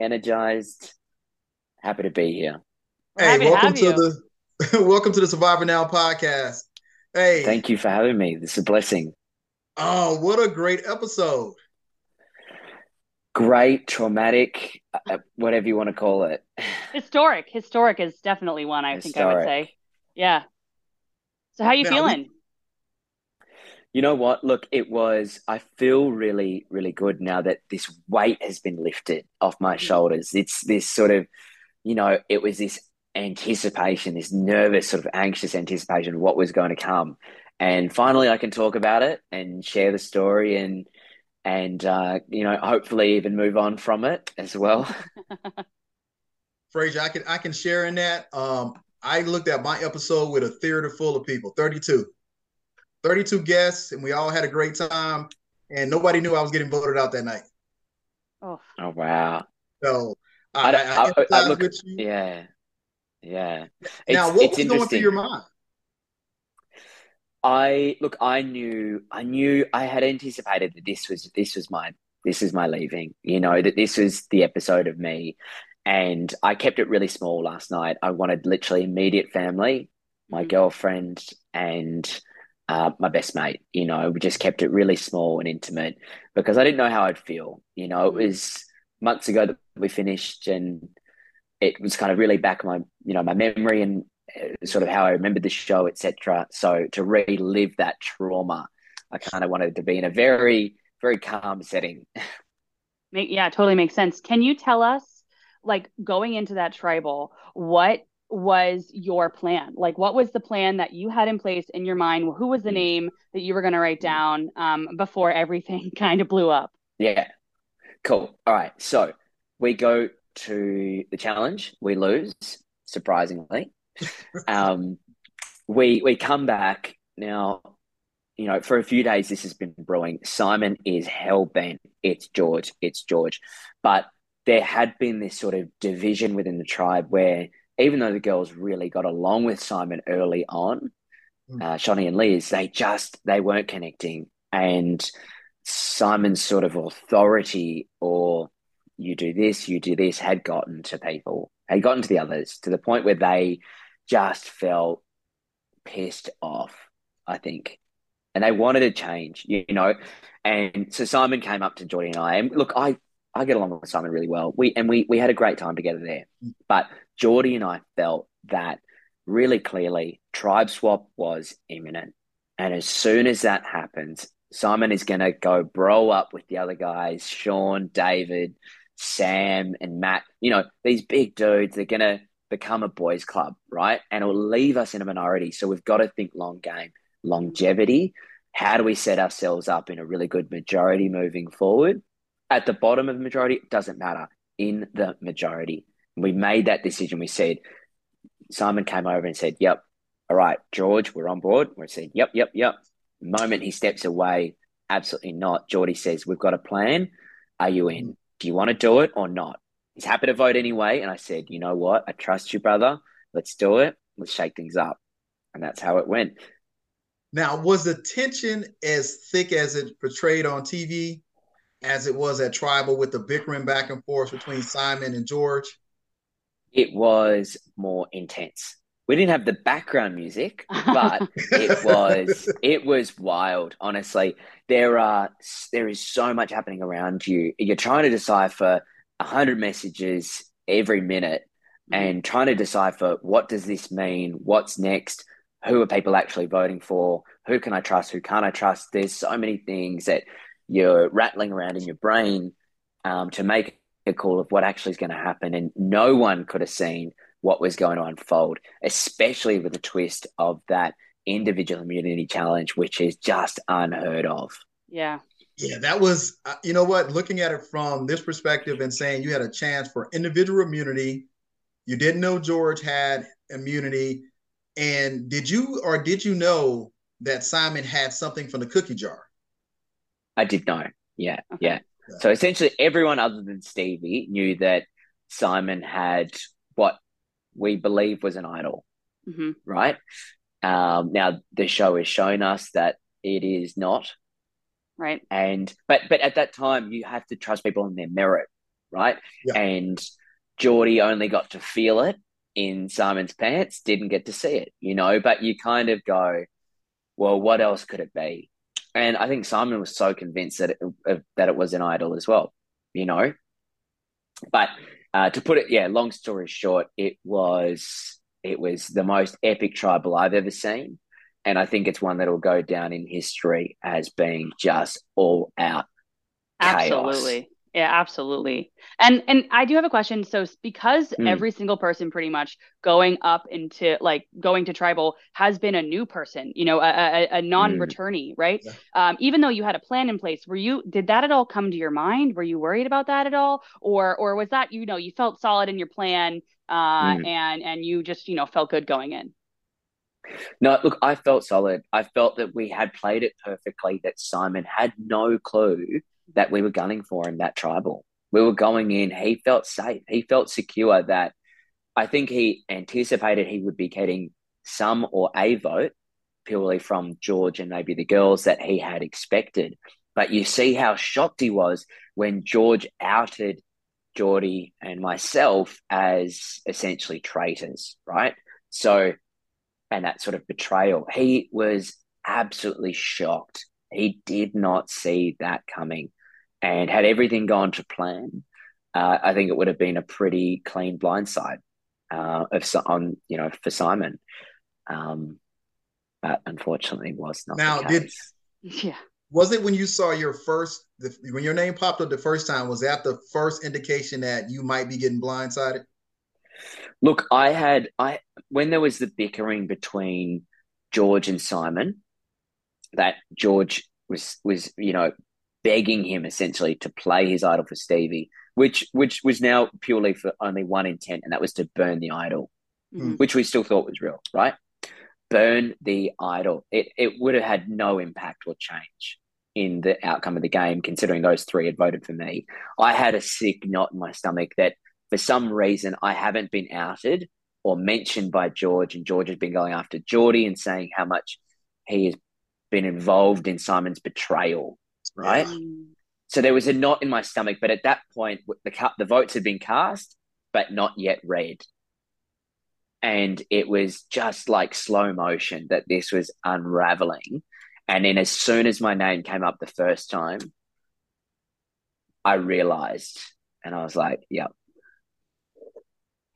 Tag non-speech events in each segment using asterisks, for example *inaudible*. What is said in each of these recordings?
energized, happy to be here. Hey, happy to welcome have to, you. the *laughs* welcome to the Survivor Now podcast. Hey, Thank you for having me. This is a blessing. oh, what a great episode! Great, traumatic, uh, whatever you want to call it. Historic. Historic is definitely one I think I would say. Yeah. So how you Now, we- feeling? You know what? Look, it was, I feel really, really good now that this weight has been lifted off my shoulders. It's this sort of, you know, it was this anticipation, this nervous, sort of anxious anticipation of what was going to come. And finally, I can talk about it and share the story and, and, uh, you know, hopefully even move on from it as well. *laughs* Fraser, I can I can share in that. Um, I looked at my episode with a theater full of people, 32. 32 guests, and we all had a great time. And nobody knew I was getting voted out that night. Oh, Oh, wow. So I I, don't- I, I- I look- with you. Yeah. Yeah. now, It's, what it's was going through your mind? I look, I knew, I knew, I had anticipated that this was this was my this is my leaving. You know that this was the episode of me, and I kept it really small last night. I wanted literally immediate family, my Mhm. girlfriend, and uh, my best mate. You know, we just kept it really small and intimate because I didn't know how I'd feel. You know, it Mhm. was months ago that we finished, and it was kind of really back my you know my memory and uh, sort of how I remembered the show, etc. So to relive that trauma, I kind of wanted to be in a very very calm setting. make, yeah, totally makes sense. Can you tell us, like, going into that tribal, what was your plan? Like, what was the plan that you had in place in your mind? Who was the Mm. name that you were going to write down um, before everything *laughs* kind of blew up? Yeah, cool. All right, so we go to the challenge. We lose, surprisingly. *laughs* Um, we we come back now. You know, for a few days this has been brewing. Simon is hell bent. It's George. It's George. But there had been this sort of division within the tribe where even though the girls really got along with Simon early on, Mm. uh, Shani and Liz, they just they weren't connecting. And Simon's sort of authority or you do this, you do this had gotten to people, had gotten to the others to the point where they just felt pissed off, I think. And they wanted a change, you know. And so Simon came up to Jordie and I. And look, I, I get along with Simon really well. We and we we had a great time together there. But Jordie and I felt that really clearly tribe swap was imminent. And as soon as that happens, Simon is going to go bro up with the other guys, Shaun, David, Sam, and Matt. You know, these big dudes, they're going to become a boys' club, right? And it'll leave us in a minority. So we've got to think long game, longevity. How do we set ourselves up in a really good majority moving forward? At the bottom of the majority, it doesn't matter. In the majority. We made that decision. We said, Simon came over and said, Yep, all right, George, we're on board. We said, Yep, yep, yep. The moment he steps away, absolutely not. Jordie says, We've got a plan. Are you in? Do you want to do it or not? he's happy to vote anyway. And I said, you know what? I trust you, brother. Let's do it. Let's shake things up. And that's how it went. Now, was the tension as thick as it portrayed on TV as it was at Tribal with the bickering back and forth between Simon and George? It was more intense. We didn't have the background music, but *laughs* it was it was wild. Honestly, there are there is so much happening around you. You're trying to decipher hundred messages every minute, and trying to decipher what does this mean, what's next, who are people actually voting for, who can I trust, who can't I trust. There's so many things that you're rattling around in your brain um, to make a call of what actually is going to happen, and no one could have seen what was going to unfold, especially with the twist of that individual immunity challenge, which is just unheard of. Yeah. Yeah, that was, uh, you know what, looking at it from this perspective and saying you had a chance for individual immunity. You didn't know George had immunity. And did you or did you know that Simon had something from the cookie jar? I did know. Yeah. Okay. Yeah. So essentially, everyone other than Stevie knew that Simon had what we believe was an idol, mm-hmm. right? Um, now the show has shown us that it is not, right? And but but at that time you have to trust people on their merit, right? Yeah. And Jordie only got to feel it in Simon's pants, didn't get to see it, you know. But you kind of go, well, what else could it be? And I think Simon was so convinced that it, that it was an idol as well, you know. But uh, to put it, yeah, long story short, it was it was the most epic tribal I've ever seen, and I think it's one that will go down in history as being just all out. Absolutely. Chaos. Yeah, absolutely. And and I do have a question. So because mm. every single person pretty much going up into like going to tribal has been a new person, you know, a, a, a non-returnee, mm. right? Yeah. Um, even though you had a plan in place, were you did that at all come to your mind? Were you worried about that at all, or or was that you know you felt solid in your plan uh, mm. and and you just you know felt good going in? No, look, I felt solid. I felt that we had played it perfectly. That Simon had no clue that we were gunning for in that tribal. We were going in, he felt safe. He felt secure that I think he anticipated he would be getting some or a vote purely from George and maybe the girls that he had expected. But you see how shocked he was when George outed Jordie and myself as essentially traitors, right? So, and that sort of betrayal. He was absolutely shocked. He did not see that coming. And had everything gone to plan, uh, I think it would have been a pretty clean blindside uh, of on you know for Simon. Um, but unfortunately, was not. Now, did yeah. Was it when you saw your first, the, when your name popped up the first time? Was that the first indication that you might be getting blindsided? Look, I had I when there was the bickering between George and Simon, that George was was you know begging him essentially to play his idol for Stevie, which which was now purely for only one intent, and that was to burn the idol, mm-hmm. which we still thought was real, right? Burn the idol. It it would have had no impact or change in the outcome of the game, considering those three had voted for me. I had a sick knot in my stomach that for some reason I haven't been outed or mentioned by George, and George has been going after Jordie and saying how much he has been involved in Simon's betrayal right? So there was a knot in my stomach, but at that point, the the votes had been cast, but not yet read, and it was just like slow motion that this was unraveling. And then, as soon as my name came up the first time, I realized, and I was like, "Yep."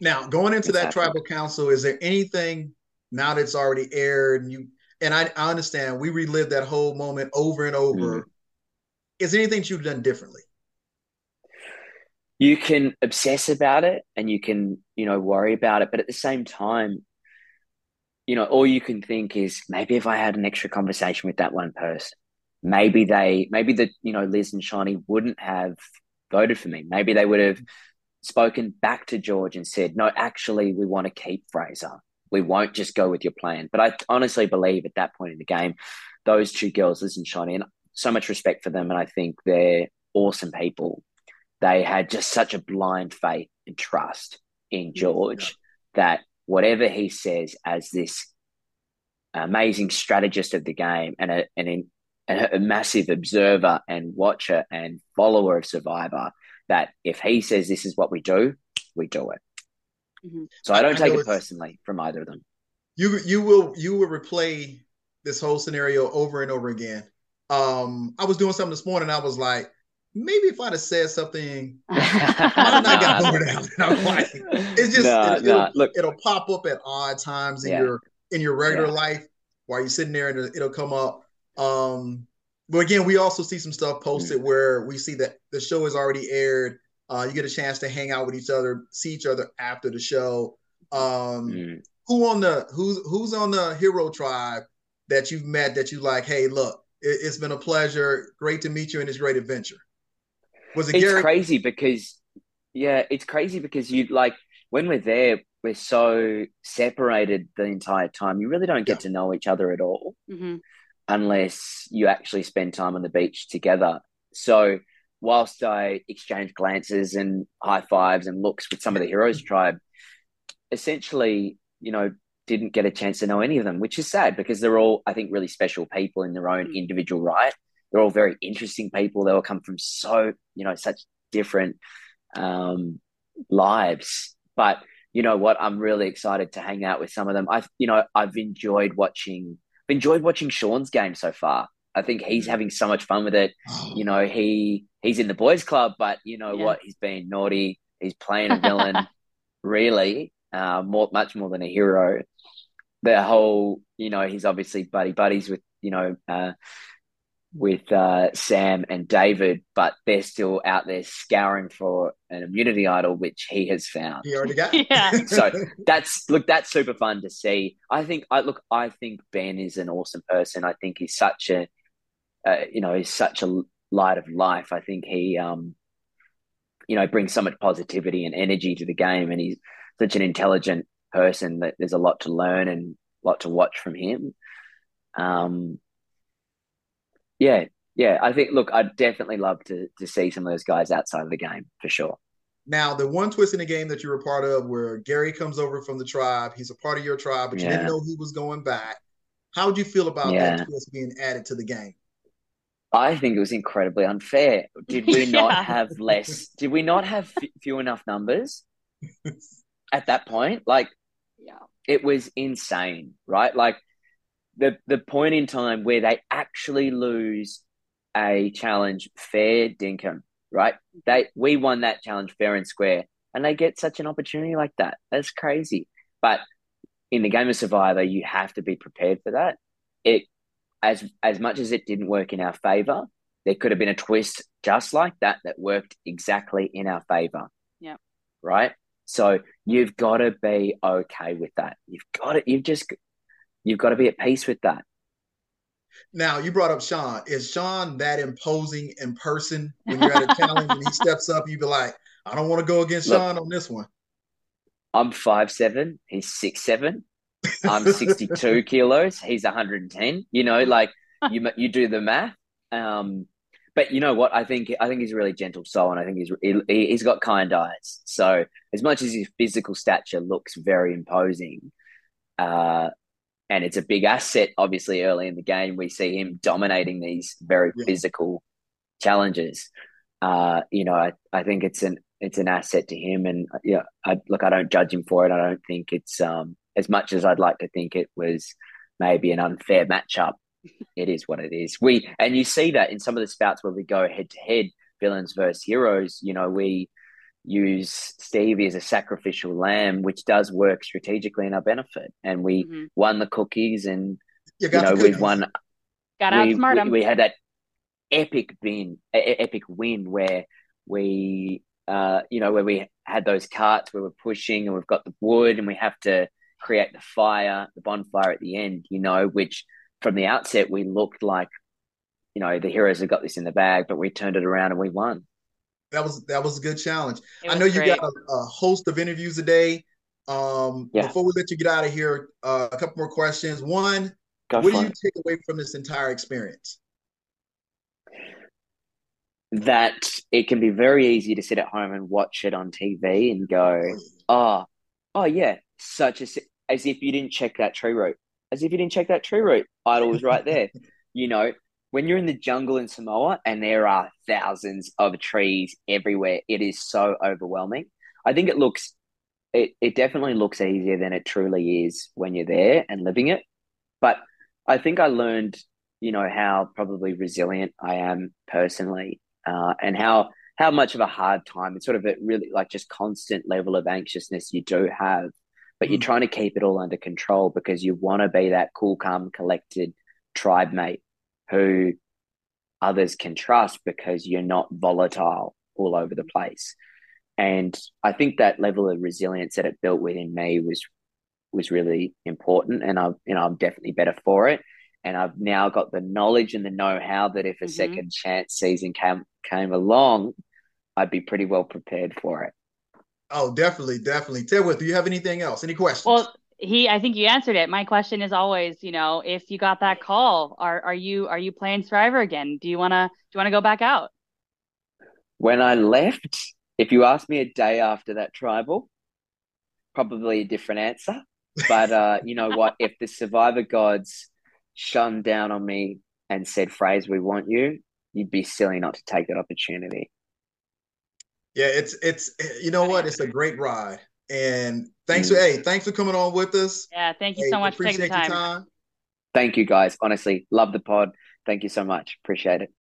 Now, going into that tribal council, is there anything now that's already aired and you and I, I understand we relived that whole moment over and over. Mm-hmm is there anything you've done differently? You can obsess about it and you can, you know, worry about it. But at the same time, you know, all you can think is maybe if I had an extra conversation with that one person, maybe they, maybe the, you know, Liz and Shani wouldn't have voted for me. Maybe they would have spoken back to George and said, no, actually, we want to keep Fraser. We won't just go with your plan. But I honestly believe at that point in the game, those two girls, Liz and Shani, and so much respect for them, and I think they're awesome people. they had just such a blind faith and trust in George yeah. that whatever he says as this amazing strategist of the game and a, and a, a massive observer and watcher and follower of Survivor, that if he says this is what we do, we do it. Mm-hmm. So I don't I take it personally from either of them. You you will you will replay this whole scenario over and over again. Um, I was doing something this morning. I was like, maybe if I'd have said something, *laughs* I not got bored out. *laughs* I'm like, it's just nah, it, will Look, it'll pop up at odd times in yeah. your in your regular yeah. life while you're sitting there, and it'll come up. Um, but again, we also see some stuff posted mm. where we see that the show is already aired. Uh, you get a chance to hang out with each other, see each other after the show. Um, mm. Who on the who's who's on the hero tribe that you've met that you like? Hey, look, it, has been a pleasure. Great to meet you in this great adventure. Was it? It's Gary? crazy because yeah, it's crazy because you like when we're there, we're so separated the entire time. You really don't get yeah. to know each other at all mm-hmm. unless you actually spend time on the beach together. So whilst I exchange glances and high fives and looks with some of the heroes tribe, essentially, you know, didn't get a chance to know any of them, which is sad because they're all, I think, really special people in their own mm. individual right. They're all very interesting people. They all come from so, you know, such different um, lives. But you know what? I'm really excited to hang out with some of them. I've, you know, I've enjoyed watching, enjoyed watching Shaun's game so far. I think he's mm. having so much fun with it. *gasps* You know, he he's in the boys' club, but you know yeah. what? He's being naughty. He's playing a villain, *laughs* really, uh, more much more than a hero. The whole, you know, he's obviously buddy buddies with you know uh, with uh, Sam and David, but they're still out there scouring for an immunity idol, which he has found. He already got. *laughs* yeah. so that's look, that's super fun to see. I think I look, I think Ben is an awesome person. I think he's such a, uh, you know, he's such a light of life. I think he, um, you know, brings so much positivity and energy to the game, and he's such an intelligent person that there's a lot to learn and a lot to watch from him. Um, yeah, yeah. I think. Look, I'd definitely love to to see some of those guys outside of the game for sure. Now, the one twist in the game that you were part of, where Gary comes over from the tribe, he's a part of your tribe, but you yeah. didn't know he was going back. How would you feel about yeah. that twist being added to the game? I think it was incredibly unfair. Did we *laughs* yeah. not have less? Did we not have f- few enough numbers *laughs* at that point? Like, yeah, it was insane, right? Like, the the point in time where they actually lose a challenge fair dinkum, right? They we won that challenge fair and square, and they get such an opportunity like that. That's crazy. But in the game of Survivor, you have to be prepared for that. It as as much as it didn't work in our favor, there could have been a twist just like that that worked exactly in our favor. Yeah. Right. So you've got to be okay with that. You've got to. You've just You've got to be at peace with that. Now you brought up Shaun. Is Shaun that imposing in person when you're at a challenge and he *laughs* steps up? you'd be like, I don't want to go against Look, Shaun on this one. I'm five seven. He's six seven. I'm 62 *laughs* kilos. He's 110. You know, like you you do the math. Um, but you know what? I think I think he's a really gentle soul, and I think he's he, he's got kind eyes. So as much as his physical stature looks very imposing, uh, and it's a big asset. Obviously, early in the game, we see him dominating these very yeah. physical challenges. Uh, you know, I, I think it's an it's an asset to him, and yeah, I, look, I don't judge him for it. I don't think it's um, as much as I'd like to think it was maybe an unfair matchup. It is what it is. We and you see that in some of the spouts where we go head to head, villains versus heroes. You know, we use Stevie as a sacrificial lamb, which does work strategically in our benefit. And we mm-hmm. won the cookies, and you, you know we've won. Got we, outsmart. We, we, had that epic win, epic win where we, uh, you know, where we had those carts where we're pushing, and we've got the wood, and we have to create the fire, the bonfire at the end. You know, which from the outset we looked like, you know, the heroes have got this in the bag, but we turned it around and we won that was that was a good challenge. I know you got a, a, host of interviews a day. Um, yeah. Before we let you get out of here, uh, a couple more questions. One, Go what do you take away from this entire experience? that it can be very easy to sit at home and watch it on TV and go, oh, oh yeah, such a as if you didn't check that tree root, as if you didn't check that tree root. Idol was right there. *laughs* you know, when you're in the jungle in Samoa and there are thousands of trees everywhere, it is so overwhelming. I think it looks, it, it definitely looks easier than it truly is when you're there and living it. But I think I learned, you know, how probably resilient I am personally uh, and how how much of a hard time it's sort of a really like just constant level of anxiousness you do have but mm you're trying to keep it all under control because you want to be that cool calm collected tribe mate who others can trust because you're not volatile all over the place and i think that level of resilience that it built within me was was really important and i you know i'm definitely better for it and I've now got the knowledge and the know-how that if a mm-hmm. second chance season came came along, I'd be pretty well prepared for it. Oh, definitely, definitely. Tegwyth, do you have anything else? Any questions? Well, he, I think you answered it. My question is always, you know, if you got that call, are are you are you playing Survivor again? Do you wanna do you wanna go back out? When I left, if you asked me a day after that tribal, probably a different answer. But uh, *laughs* you know what? If the Survivor gods shunned down on me and said, "Phrase, we want you," you'd be silly not to take that opportunity. Yeah, it's it's you know what? It's a great ride. And thanks mm. for hey, thanks for coming on with us. Yeah, thank you hey, so much for taking the time. time. Thank you guys. Honestly, love the pod. Thank you so much. Appreciate it.